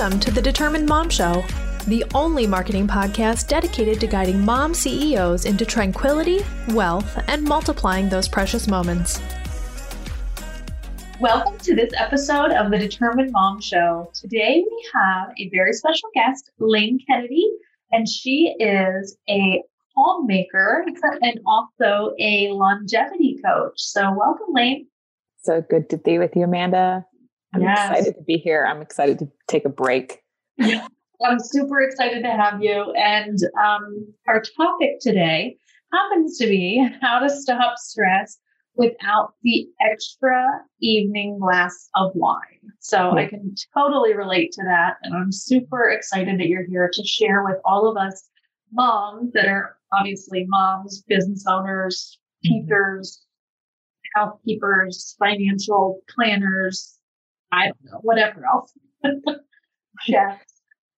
Welcome to the Determined Mom Show, the only marketing podcast dedicated to guiding mom CEOs into tranquility, wealth, and multiplying those precious moments. Welcome to this episode of the Determined Mom Show. Today we have a very special guest, Lane Kennedy, and she is a Calm Maker and also a longevity coach. So, welcome, Lane. So good to be with you, Amanda. I'm yes. excited to be here. I'm excited to take a break. I'm super excited to have you. And um, our topic today happens to be how to stop stress without the extra evening glass of wine. So I can totally relate to that. And I'm super excited that you're here to share with all of us moms that are obviously moms, business owners, mm-hmm. teachers, housekeepers, financial planners, I don't know, whatever else. yeah.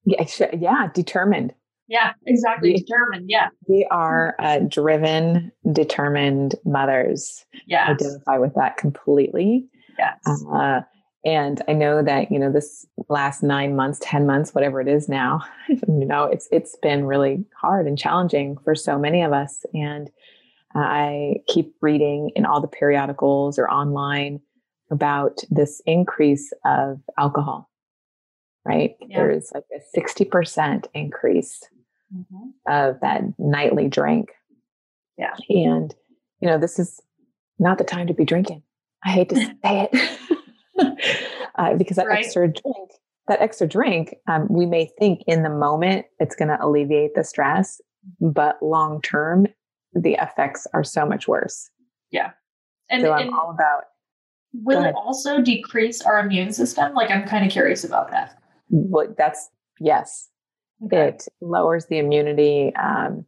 Yeah, yeah, determined. Yeah, exactly. We, determined. Yeah. We are uh, driven, determined mothers. Yeah. Identify with that completely. Yes. Uh, and I know that, you know, this last nine months, 10 months, whatever it is now, you know, it's, it's been really hard and challenging for so many of us. And I keep reading in all the periodicals or online about this increase of alcohol, right? Yeah. There's like a 60% increase mm-hmm. of that nightly drink. Yeah. And, you know, this is not the time to be drinking. I hate to say it uh, because that right. extra drink, that extra drink, um, we may think in the moment it's going to alleviate the stress, but long term, the effects are so much worse. Yeah. And, so I'm and, all about Will it also decrease our immune system? Like, I'm kind of curious about that. Well, that's yes. Okay. It lowers the immunity, um,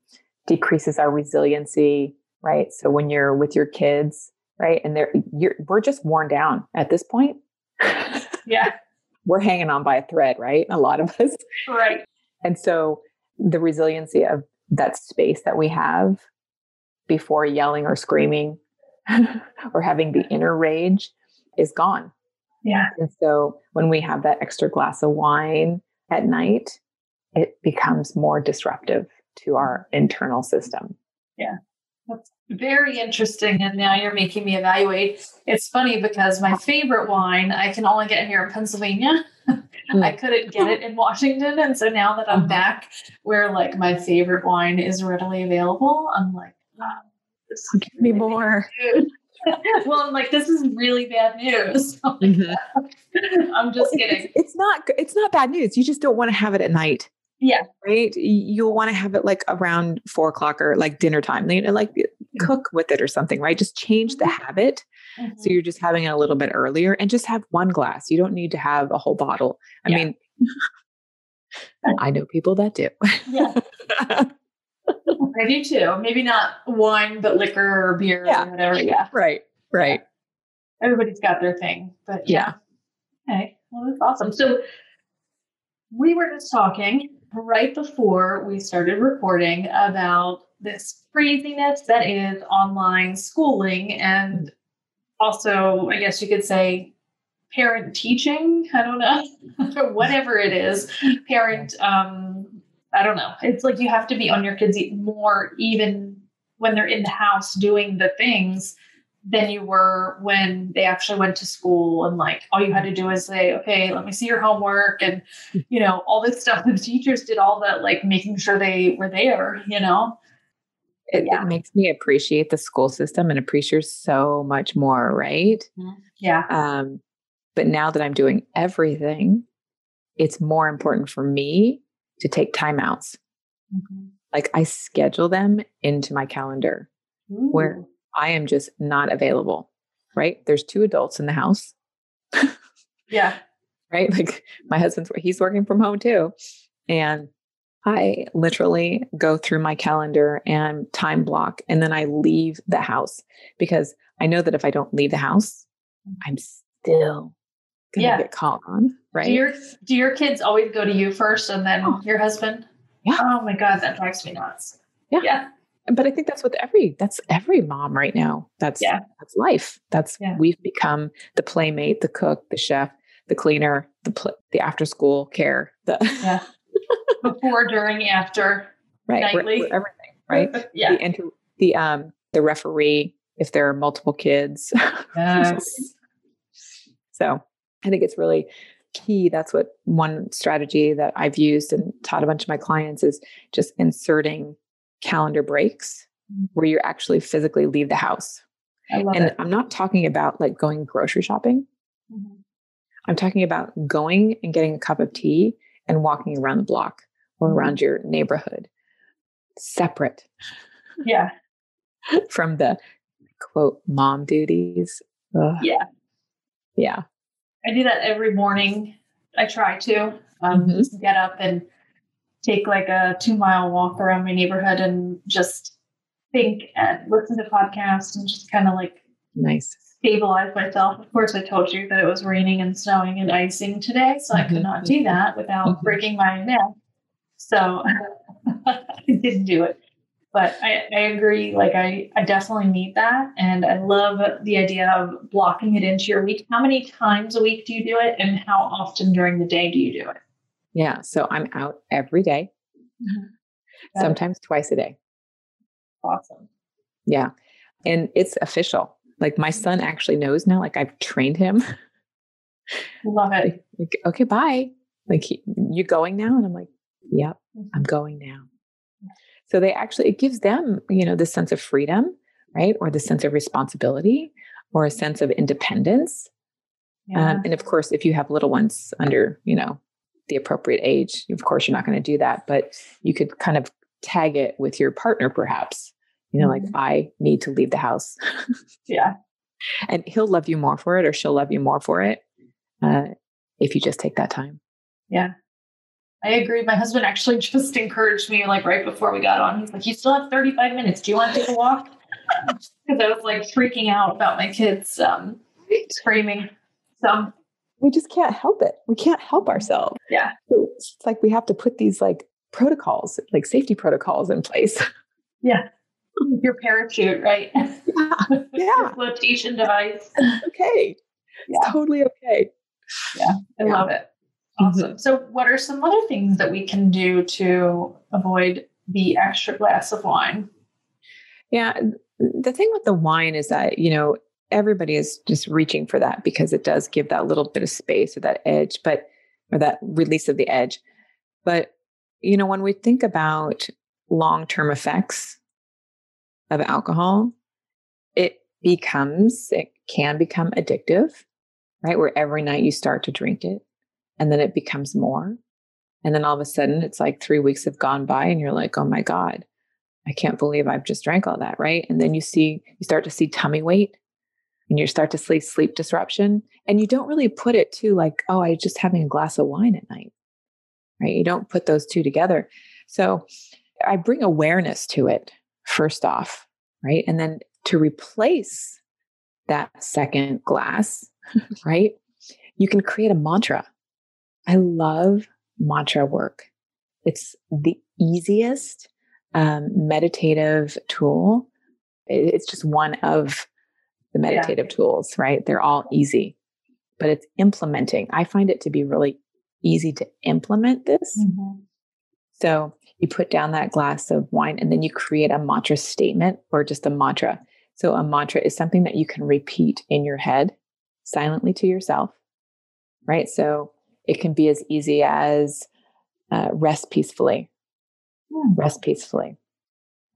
decreases our resiliency, right? So when you're with your kids, right, and they're you're we're just worn down at this point. yeah, we're hanging on by a thread, right? A lot of us, right? And so the resiliency of that space that we have before yelling or screaming or having the inner rage is gone. Yeah. And so when we have that extra glass of wine at night, it becomes more disruptive to our internal system. Yeah. That's very interesting. And now you're making me evaluate. It's funny because my favorite wine I can only get here in Pennsylvania. Hmm. I couldn't get it in Washington. And so now that I'm uh-huh. back where like my favorite wine is readily available, I'm like, wow, Give me more. well, I'm like, this is really bad news. mm-hmm. I'm just well, kidding. It's, it's, not. It's not bad news. You just don't want to have it at night. Yeah. Right. You'll want to have it like around four o'clock or like dinner time. You know, like mm-hmm. cook with it or something. Right. Just change the mm-hmm. habit. Mm-hmm. So you're just having it a little bit earlier, and just have one glass. You don't need to have a whole bottle. I yeah. mean. I know people that do. Yeah. I do too. Maybe not wine, but liquor or beer yeah. or whatever. Yeah. Right. Right. Yeah. Everybody's got their thing. But yeah. yeah. Okay. Well, that's awesome. So we were just talking right before we started recording about this craziness that is online schooling and also, I guess you could say, parent teaching. I don't know, whatever it is, parent um, I don't know. It's like you have to be on your kids more even when they're in the house doing the things than you were when they actually went to school and like all you had to do is say okay let me see your homework and you know all this stuff the teachers did all that like making sure they were there you know it, yeah. it makes me appreciate the school system and appreciate so much more right mm-hmm. yeah um but now that i'm doing everything it's more important for me to take timeouts. Mm-hmm. Like I schedule them into my calendar Ooh. where I am just not available. Right. There's two adults in the house. yeah. Right. Like my husband's, he's working from home too. And I literally go through my calendar and time block, and then I leave the house because I know that if I don't leave the house, mm. I'm still gonna yeah. get called on, right? Do your do your kids always go to you first and then oh. your husband? Yeah. Oh my god, that drives me nuts. Yeah. Yeah. But I think that's what every that's every mom right now. That's yeah. that's life. That's yeah. we've become the playmate, the cook, the chef, the cleaner, the pl- the after school care, the yeah, before, during, after, right, nightly. we're- we're everything, right? yeah. The inter- the um the referee if there are multiple kids. Yes. So I think it's really key. That's what one strategy that I've used and taught a bunch of my clients is just inserting calendar breaks where you actually physically leave the house. And it. I'm not talking about like going grocery shopping. Mhm. I'm talking about going and getting a cup of tea and walking around the block or around your neighborhood separate Yeah. from the quote mom duties. Ugh. Yeah. Yeah. I do that every morning. I try to um, Mhm. get up and take like a two mile walk around my neighborhood and just think and listen to podcasts and just kind of like Nice. stabilize myself. Of course, I told you that it was raining and snowing and icing today, so I could Mhm. not do that without Mhm. breaking my neck. So I didn't do it. But I, I agree. Like I, I definitely need that, and I love the idea of blocking it into your week. How many times a week do you do it, and how often during the day do you do it? Yeah. So I'm out every day, mm-hmm. it. sometimes twice a day. Awesome. Yeah. And it's official. Like my son mm-hmm. actually knows now, like I've trained him. Love it. like, okay, bye. Like, you going now? And I'm like, yep, mm-hmm. I'm going now. So they actually, it gives them, you know, this sense of freedom, right? Or the sense of responsibility or a sense of independence. Yeah. Um, and of course, if you have little ones under, you know, the appropriate age, of course, you're not going to do that, but you could kind of tag it with your partner, perhaps, you know, like Mhm. I need to leave the house yeah. and he'll love you more for it or she'll love you more for it uh, if you just take that time. Yeah. I agree. My husband actually just encouraged me like right before we got on. He's like, You still have 35 minutes. Do you want to take a walk? Because I was like freaking out about my kids um, screaming. So, We just can't help it. We can't help ourselves. yeah. It's like we have to put these like protocols, like safety protocols in place. Yeah. Your parachute, right? Yeah. Your flotation device. okay. Yeah. It's totally okay. Yeah, I Yeah. love it. Mm-hmm. Awesome. So, what are some other things that we can do to avoid the extra glass of wine? Yeah. The thing with the wine is that, you know, everybody is just reaching for that because it does give that little bit of space or that edge, but, or that release of the edge. But, you know, when we think about long term effects of alcohol, it becomes, it can become addictive, right? Where every night you start to drink it and then it becomes more. And then all of a sudden it's like three weeks have gone by and you're like, oh my God, I can't believe I've just drank all that, right? And then you see, you start to see tummy weight and you start to see sleep disruption. And you don't really put it to like, oh, I just having a glass of wine at night, right? You don't put those two together. So I bring awareness to it first off, right? And then to replace that second glass, right? You can create a mantra. I love mantra work. It's the easiest um, meditative tool. It's just one of the Yeah. meditative tools, right? They're all easy, but it's implementing. I find it to be really easy to implement this. So you put down that glass of wine and then you create a mantra statement or just a mantra. So a mantra is something that you can repeat in your head silently to yourself, right? So it can be as easy as uh, rest peacefully, Hmm. rest peacefully,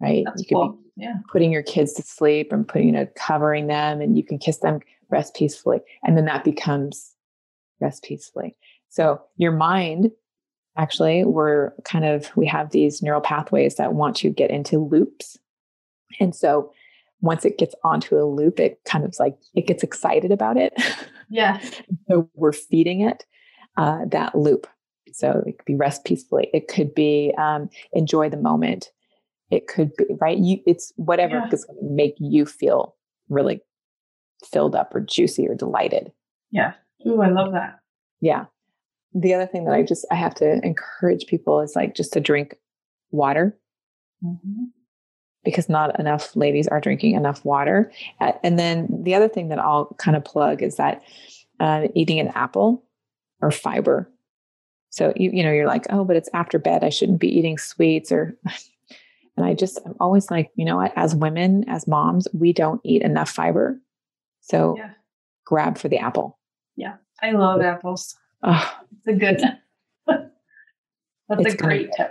right? That's you could cool. be Yeah. putting your kids to sleep and putting, you know, covering them and you can kiss them, rest peacefully. And then that becomes rest peacefully. So your mind, actually, we're kind of, we have these neural pathways that want to get into loops. And so once it gets onto a loop, it kind of like, it gets excited about it. Yeah. so we're feeding it uh, that loop. So it could be rest peacefully. It could be um, enjoy the moment. It could be right. You, it's whatever Yeah. is going to make you feel really filled up or juicy or delighted. Yeah. Ooh, I love that. Yeah. The other thing that I just I have to encourage people is like just to drink water because not enough ladies are drinking enough water. And then the other thing that I'll kind of plug is that uh, eating an apple or fiber. So you you know you're like, oh, but it's after bed. I shouldn't be eating sweets or. And I just I'm always like, you know what? As women, as moms, we don't eat enough fiber. So yeah. grab for the apple. Yeah, I love apples. Oh, it's a good. That's a great tip.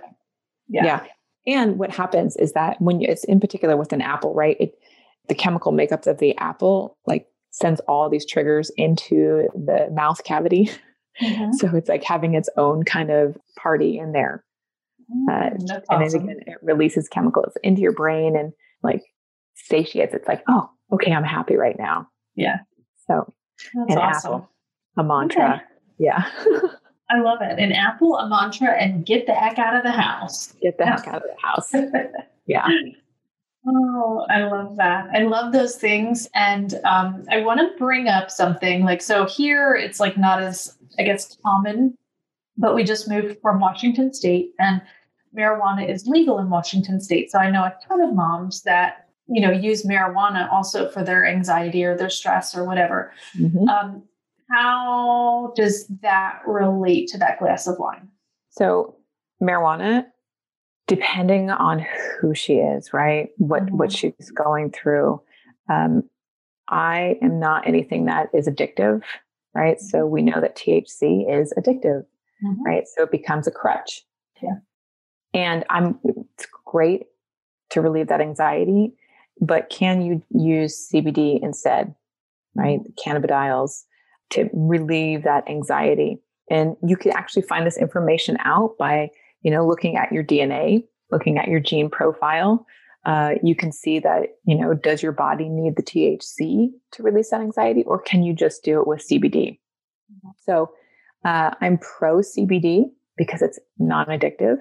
Yeah. yeah. And what happens is that when you, it's in particular with an apple, right? It the chemical makeup of the apple like sends all these triggers into the mouth cavity. Mm-hmm. So it's like having its own kind of party in there. Mm, uh, and awesome. then again, it releases chemicals into your brain and like satiates. It's like, oh, okay, I'm happy right now. Yeah. So That's an awesome. apple, a mantra. Okay. Yeah. I love it. An apple, a mantra, and get the heck out of the house. Get the heck out of the house. yeah. Oh, I love that. I love those things. And um, I want to bring up something like so here it's like not as, I guess, common, but we just moved from Washington State and marijuana is legal in Washington State. So I know a ton of moms that, you know, use marijuana also for their anxiety or their stress or whatever. Mm-hmm. Um, how does that relate to that glass of wine? So, marijuana, depending on who she is, right? What mm-hmm. what she's going through. Um, I am not anything that is addictive, right? So we know that THC is addictive, mm-hmm. right? So it becomes a crutch. Yeah. And I'm it's great to relieve that anxiety, but can you use CBD instead, right? Mm-hmm. Cannabidiols, to relieve that anxiety. And you can actually find this information out by, you know, looking at your DNA, looking at your gene profile. Uh, you can see that, you know, does your body need the THC to release that anxiety, or can you just do it with CBD? Mm-hmm. So uh, I'm pro CBD because it's non-addictive,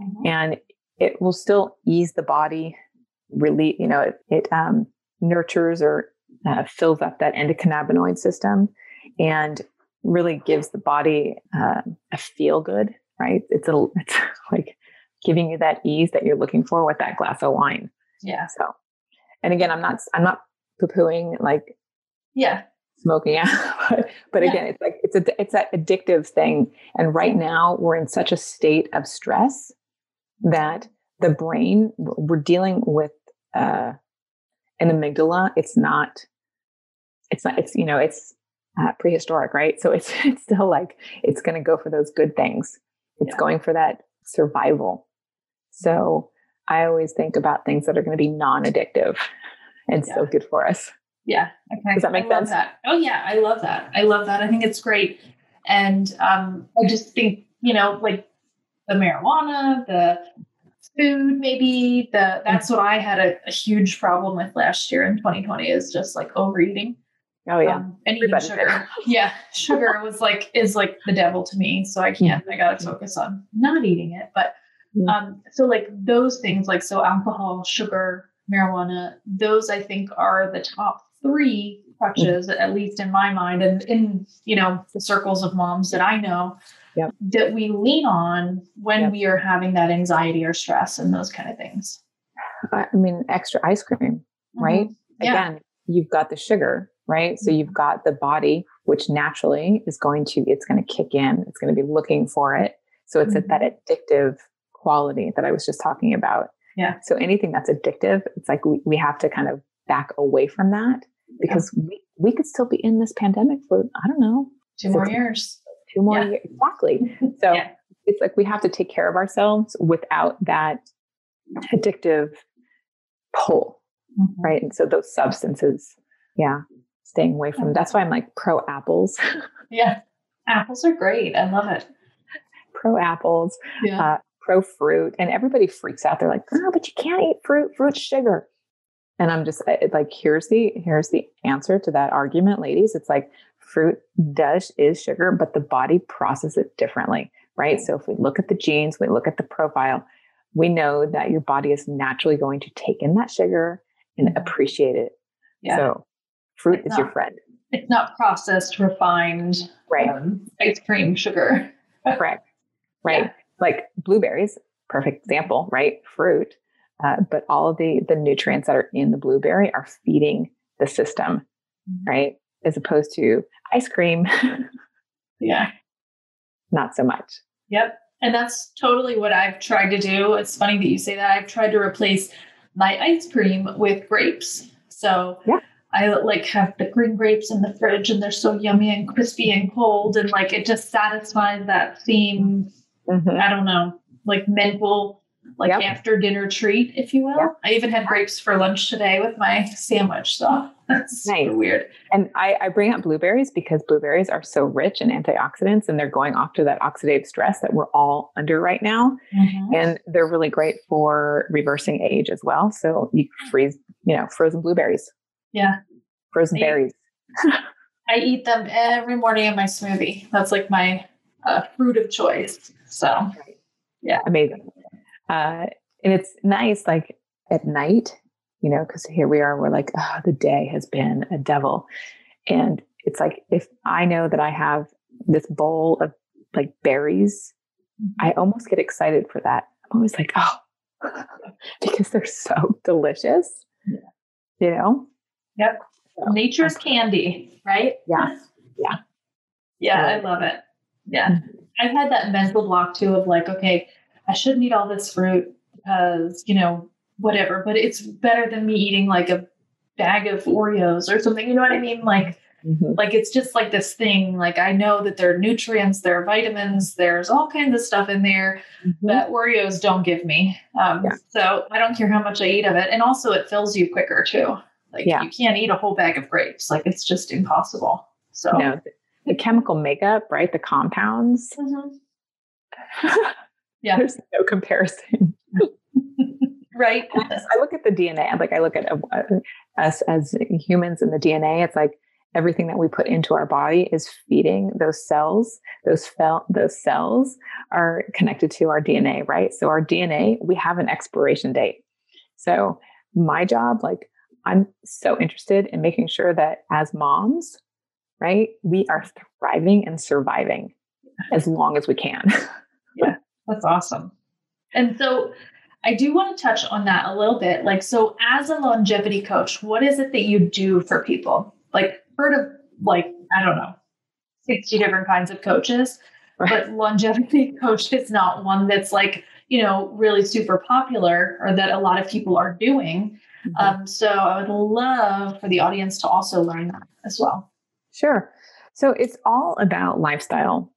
mm-hmm. and it will still ease the body. Really, you know, it, it um, nurtures or uh, fills up that endocannabinoid system and really gives the body uh, a feel good, right? It's a, it's like giving you that ease that you're looking for with that glass of wine. Yeah. So, and again, I'm not, I'm not poo pooing like, yeah, smoking out, but, but yeah. again, it's like, it's a, it's that addictive thing. And right now we're in such a state of stress that the brain, we're dealing with, uh, an amygdala. It's not, it's not, it's, you know, it's, uh, prehistoric, right? So it's it's still like it's going to go for those good things. It's yeah. going for that survival. So I always think about things that are going to be non-addictive and yeah. still good for us. Yeah. Okay. Does that make I sense? That. Oh yeah, I love that. I love that. I think it's great. And um, I just think, you know, like the marijuana, the food, maybe the that's what I had a, a huge problem with last year in 2020 is just like overeating. Oh yeah, um, and eating sugar. yeah, sugar was like is like the devil to me. So I can't. I got to focus on not eating it. But um, so like those things, like so alcohol, sugar, marijuana, those I think are the top three crutches, mm-hmm. at least in my mind, and in you know the circles of moms that I know. Yep. That we lean on when yep. we are having that anxiety or stress and those kind of things. I mean, extra ice cream, right? Mm-hmm. Yeah. Again, you've got the sugar, right? So you've got the body, which naturally is going to, it's going to kick in. It's going to be looking for it. So it's mm-hmm. that addictive quality that I was just talking about. Yeah. So anything that's addictive, it's like we, we have to kind of back away from that because yeah. we, we could still be in this pandemic for, I don't know, two more years. Two more yeah. years. Exactly. So yeah. it's like we have to take care of ourselves without that addictive pull. Mm-hmm. Right. And so those substances, yeah, staying away from. That's why I'm like pro apples. yeah, apples are great. I love it. Pro apples, yeah. uh, pro fruit, and everybody freaks out. They're like, "Oh, but you can't eat fruit. Fruit's sugar." And I'm just like, here's the here's the answer to that argument, ladies. It's like fruit does is sugar, but the body processes it differently, right? So if we look at the genes, we look at the profile, we know that your body is naturally going to take in that sugar and mm-hmm. appreciate it. Yeah. So Fruit it's is not, your friend. It's not processed, refined, right? Um, ice cream, sugar. Correct. Right. Yeah. Like blueberries, perfect example, right? Fruit. Uh, but all of the the nutrients that are in the blueberry are feeding the system, mm-hmm. right? As opposed to ice cream. yeah. not so much. Yep. And that's totally what I've tried to do. It's funny that you say that. I've tried to replace my ice cream with grapes. So yeah. I like have the green grapes in the fridge and they're so yummy and crispy and cold and like it just satisfies that theme. Mm-hmm. I don't know, like mental, like yep. after dinner treat, if you will. Yep. I even had grapes for lunch today with my sandwich. So that's nice. weird. And I, I bring up blueberries because blueberries are so rich in antioxidants and they're going after that oxidative stress that we're all under right now. Mm-hmm. And they're really great for reversing age as well. So you freeze, you know, frozen blueberries. Yeah. Frozen I berries. Eat, I eat them every morning in my smoothie. That's like my uh, fruit of choice. So, yeah. Amazing. Uh, and it's nice, like at night, you know, because here we are, we're like, oh, the day has been a devil. And it's like, if I know that I have this bowl of like berries, mm-hmm. I almost get excited for that. I'm always like, oh, because they're so delicious, yeah. you know? Yep. So, Nature's candy, right? Yeah. Yeah. Yeah, I love it. Yeah. Mm-hmm. I've had that mental block too of like, okay, I shouldn't eat all this fruit because, you know, whatever, but it's better than me eating like a bag of Oreos or something. You know what I mean? Like, mm-hmm. like it's just like this thing. Like I know that there are nutrients, there are vitamins, there's all kinds of stuff in there mm-hmm. that Oreos don't give me. Um, yeah. So I don't care how much I eat of it, and also it fills you quicker too. Like yeah. you can't eat a whole bag of grapes. Like it's just impossible. So no, the chemical makeup, right? The compounds. Mm-hmm. yeah, there's no comparison. right. I look at the DNA. Like I look at uh, us as humans in the DNA. It's like everything that we put into our body is feeding those cells. Those fel- those cells are connected to our DNA, right? So our DNA, we have an expiration date. So my job, like I'm so interested in making sure that as moms, right, we are thriving and surviving as long as we can. yeah, that's awesome. And so I do want to touch on that a little bit. Like, so as a longevity coach, what is it that you do for people? Like, heard of like, I don't know, 60 different kinds of coaches, right. but longevity coach is not one that's like, you know, really super popular or that a lot of people are doing. Mm-hmm. Um, so I would love for the audience to also learn that as well. Sure. So it's all about lifestyle,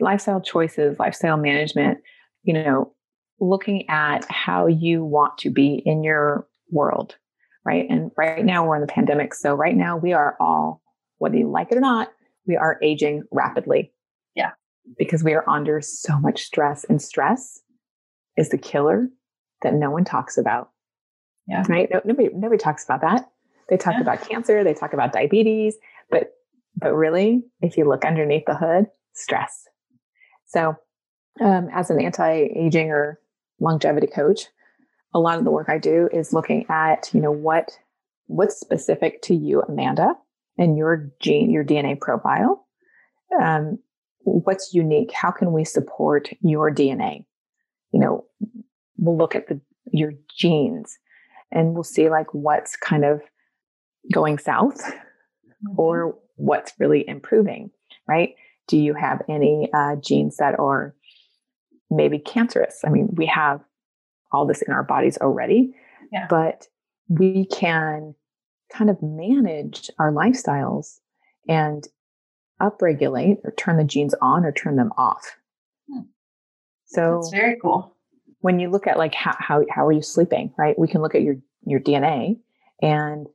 lifestyle choices, lifestyle management, you know, looking at how you want to be in your world, right? And right now we're in the pandemic. So right now we are all, whether you like it or not, we are aging rapidly. Yeah. Because we are under so much stress, and stress is the killer that no one talks about. Yeah. Right. No, nobody nobody talks about that. They talk yeah. about cancer, they talk about diabetes, but but really, if you look underneath the hood, stress. So um, as an anti-aging or longevity coach, a lot of the work I do is looking at, you know, what what's specific to you, Amanda, and your gene, your DNA profile. Um, what's unique? How can we support your DNA? You know, we'll look at the your genes and we'll see like what's kind of going south mm-hmm. or what's really improving, right? Do you have any uh, genes that are maybe cancerous? I mean, we have all this in our bodies already, yeah. but we can kind of manage our lifestyles and upregulate or turn the genes on or turn them off. Hmm. So it's very cool when you look at like how, how, how are you sleeping, right? We can look at your, your DNA and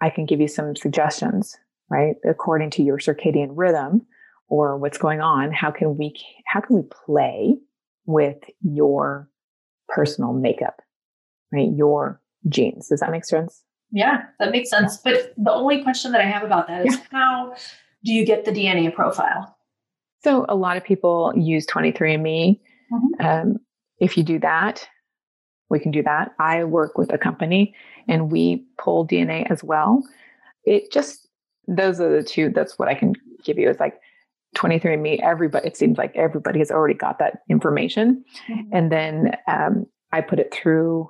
I can give you some suggestions, right? According to your circadian rhythm or what's going on, how can we, how can we play with your personal makeup, right? Your genes. Does that make sense? Yeah, that makes sense. But the only question that I have about that is yeah. how do you get the DNA profile? So a lot of people use 23andMe. Mm-hmm. Um, if you do that, we can do that. I work with a company and we pull DNA as well. It just, those are the two, that's what I can give you is like 23andMe, everybody, it seems like everybody has already got that information. Mm-hmm. And then um, I put it through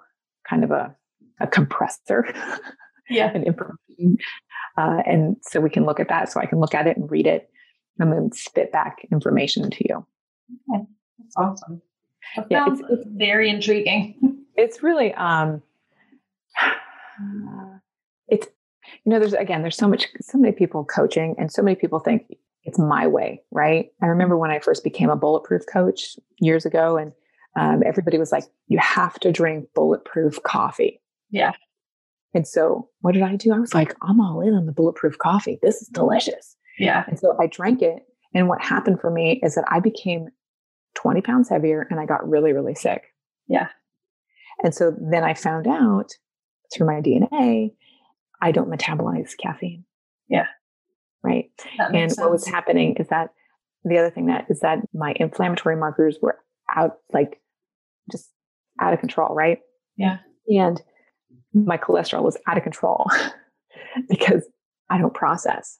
kind of a, a compressor. Yeah. and information. Uh, and so we can look at that. So I can look at it and read it and then spit back information to you. Okay. That's awesome. That yeah, it's, it's, very intriguing. It's really um it's you know there's again there's so much so many people coaching and so many people think it's my way right? I remember when i first became a bulletproof coach years ago and um, everybody was like you have to drink bulletproof coffee. Yeah. And so what did i do? I was like i'm all in on the bulletproof coffee. This is delicious. Yeah. And so i drank it and what happened for me is that i became 20 pounds heavier and i got really really sick yeah and so then i found out through my dna I don't metabolize caffeine. Yeah. Right. And sense. what was happening is that the other thing that is that my inflammatory markers were out, like just out of control. Right. Yeah. And my cholesterol was out of control because I don't process.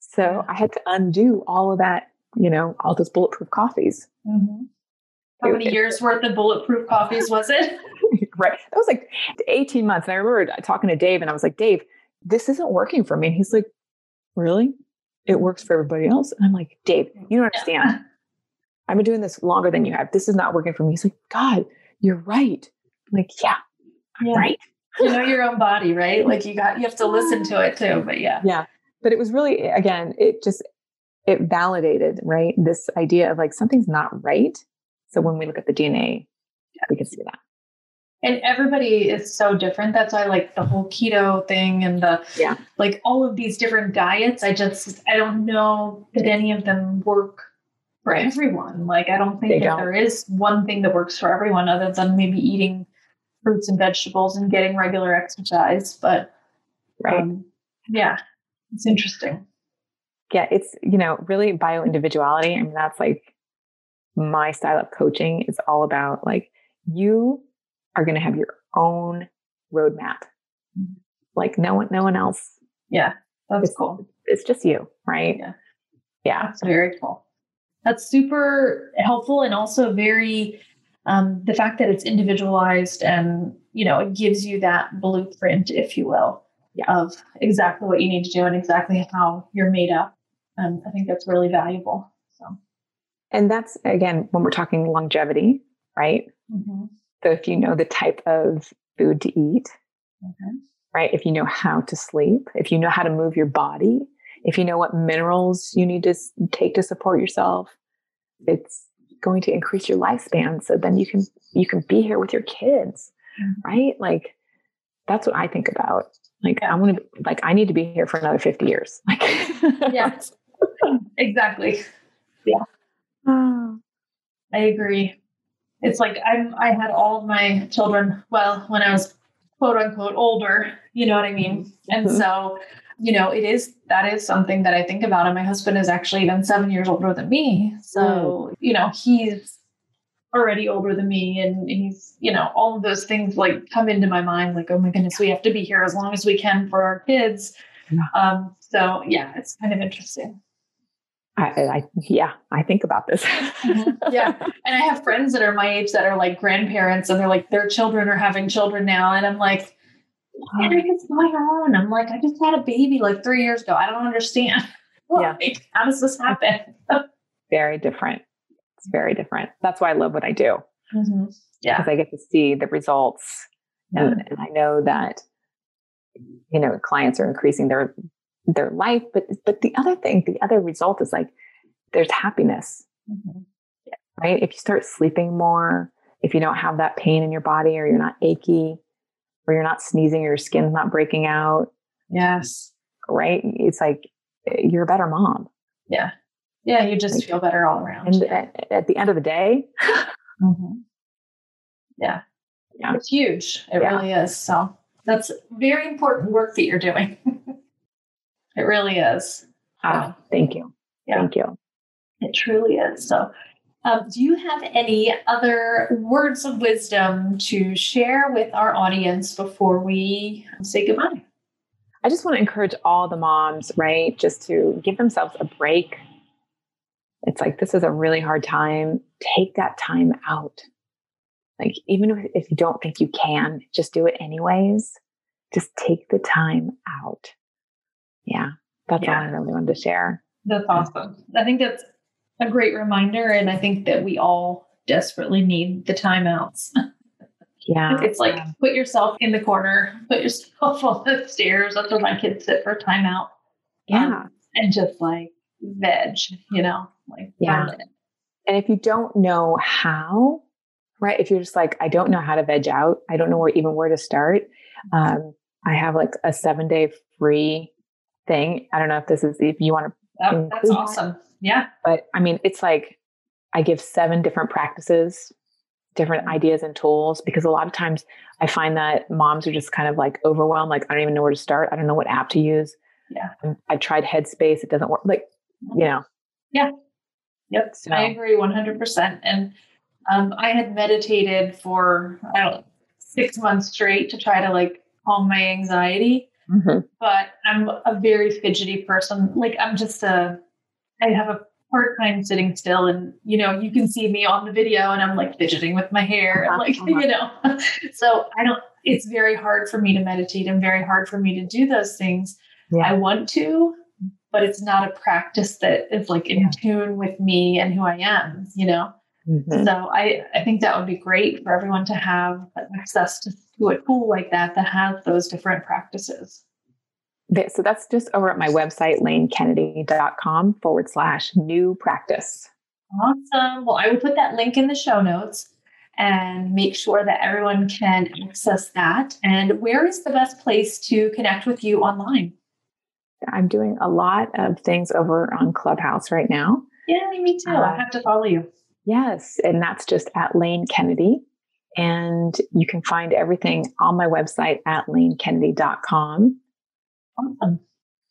So. I had to undo all of that, you know, all those bulletproof coffees. Mm-hmm. How many years worth of bulletproof coffees was it? right. That was like 18 months. And I remember talking to Dave and I was like, Dave, this isn't working for me. And he's like, Really? It works for everybody else. And I'm like, Dave, you don't understand. I've been doing this longer than you have. This is not working for me. He's like, God, you're right. I'm like, yeah, I'm yeah. right. you know your own body, right? Like you got you have to listen to it too. But yeah. Yeah. But it was really again, it just it validated, right? This idea of like something's not right. So when we look at the DNA, we can see that. And everybody is so different. That's why like the whole keto thing and the yeah. like all of these different diets i just i don't know that any of them work for everyone. Like i don't think they that don't. there is one thing that works for everyone other than maybe eating fruits and vegetables and getting regular exercise but right. um, yeah it's interesting yeah it's you know really bio individuality i mean that's like my style of coaching is all about like you are going to have your own roadmap. Mm-hmm. Like no one, no one else. Yeah, that's it's, cool. It's just you, right? Yeah, yeah, that's very cool. That's super helpful and also very um, the fact that it's individualized and you know it gives you that blueprint, if you will, yeah. of exactly what you need to do and exactly how you're made up. And I think that's really valuable. So, and that's again when we're talking longevity, right? Mm-hmm. So if you know the type of food to eat, mm-hmm. right? If you know how to sleep, if you know how to move your body, if you know what minerals you need to take to support yourself, it's going to increase your lifespan. So then you can you can be here with your kids, mm-hmm. right? Like that's what I think about. Like I want to like I need to be here for another 50 years. Like yeah. exactly. Yeah. Oh, I agree it's like I'm I had all of my children well when I was quote unquote older, you know what I mean? And mm-hmm. so, you know, it is that is something that I think about. And my husband is actually even seven years older than me. So, mm. you know, he's already older than me and he's, you know, all of those things like come into my mind like, oh my goodness, we have to be here as long as we can for our kids. Um, so yeah, it's kind of interesting. I, I, yeah, I think about this. mm-hmm. Yeah. And I have friends that are my age that are like grandparents and they're like, their children are having children now. And I'm like, what is going on? I'm like, I just had a baby like three years ago. I don't understand. yeah. How does this happen? very different. It's very different. That's why I love what I do. Mm-hmm. Yeah. Because I get to see the results. And, and I know that, you know, clients are increasing their their life. But but the other thing, the other result is like there's happiness. Mm-hmm. Right? If you start sleeping more, if you don't have that pain in your body or you're not achy, or you're not sneezing, your skin's not breaking out. Yes. Right? It's like you're a better mom. Yeah. Yeah, you just like, feel better all around. And yeah. at, at, the end of the day, mm-hmm. yeah. Yeah. It's huge. It yeah. really is. So that's very important work that you're doing. It really is. Ah, thank you. Yeah. Thank you. It truly is. So, um, do you have any other words of wisdom to share with our audience before we say goodbye? I just want to encourage all the moms, right, just to give themselves a break. It's like this is a really hard time. Take that time out. Like, even if you don't think you can, just do it anyways. Just take the time out yeah, that's yeah. all I really wanted to share. That's awesome. I think that's a great reminder. And I think that we all desperately need the timeouts. Yeah. It's like put yourself in the corner, put yourself on the stairs. That's where my kids sit for a timeout. Yeah. Um, and just like veg, you know, like yeah. And if you don't know how, right? If you're just like, I don't know how to veg out, I don't know where even where to start. Um, I have like a seven day free thing. I don't know if this is if you want oh, to. That, that's awesome. That. Yeah. But I mean, it's like I give seven different practices, different mm. ideas and tools because a lot of times I find that moms are just kind of like overwhelmed. Like, I don't even know where to start. I don't know what app to use. Yeah. Um, I tried Headspace. It doesn't work. Like, you mm. know. Yeah. Yep. So. I agree 100%. And um, I had meditated for, I don't know, six months straight to try to like calm my anxiety. Mm-hmm. But I'm a very fidgety person. Like, I'm just a, I have a hard time sitting still. And, you know, you can see me on the video and I'm like fidgeting with my hair uh-huh, and like, uh-huh. you know, so I don't, it's very hard for me to meditate and very hard for me to do those things. Yeah. I want to, but it's not a practice that is like in yeah. tune with me and who I am, you know? Mm-hmm. So I, I think that would be great for everyone to have access to, to a tool like that that has those different practices. So that's just over at my website, lanekennedy.com forward slash new practice. Awesome. Well, I will put that link in the show notes and make sure that everyone can access that. And where is the best place to connect with you online? I'm doing a lot of things over on Clubhouse right now. Yeah, me too. Uh, I have to follow you. Yes. And that's just at Lane Kennedy. And you can find everything on my website at lanekennedy.com. Awesome.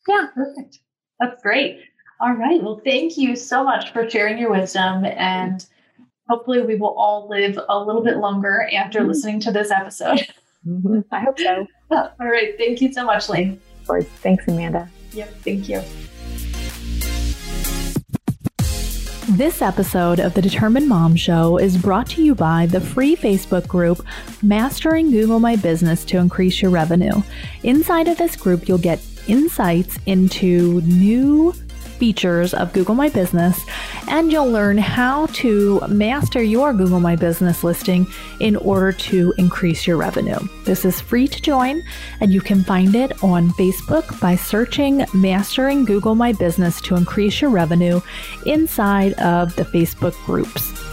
Yeah, perfect. That's great. All right. Well, thank you so much for sharing your wisdom. And hopefully, we will all live a little bit longer after mm-hmm. listening to this episode. Mm-hmm. I hope so. all right. Thank you so much, Lane. Of course. Thanks, Amanda. Yep. Thank you. This episode of the Determined Mom Show is brought to you by the free Facebook group Mastering Google My Business to Increase Your Revenue. Inside of this group, you'll get insights into new features of Google My Business, and you'll learn how to master your Google My Business listing in order to increase your revenue. This is free to join, and you can find it on Facebook by searching Mastering Google My Business to increase your revenue inside of the Facebook groups.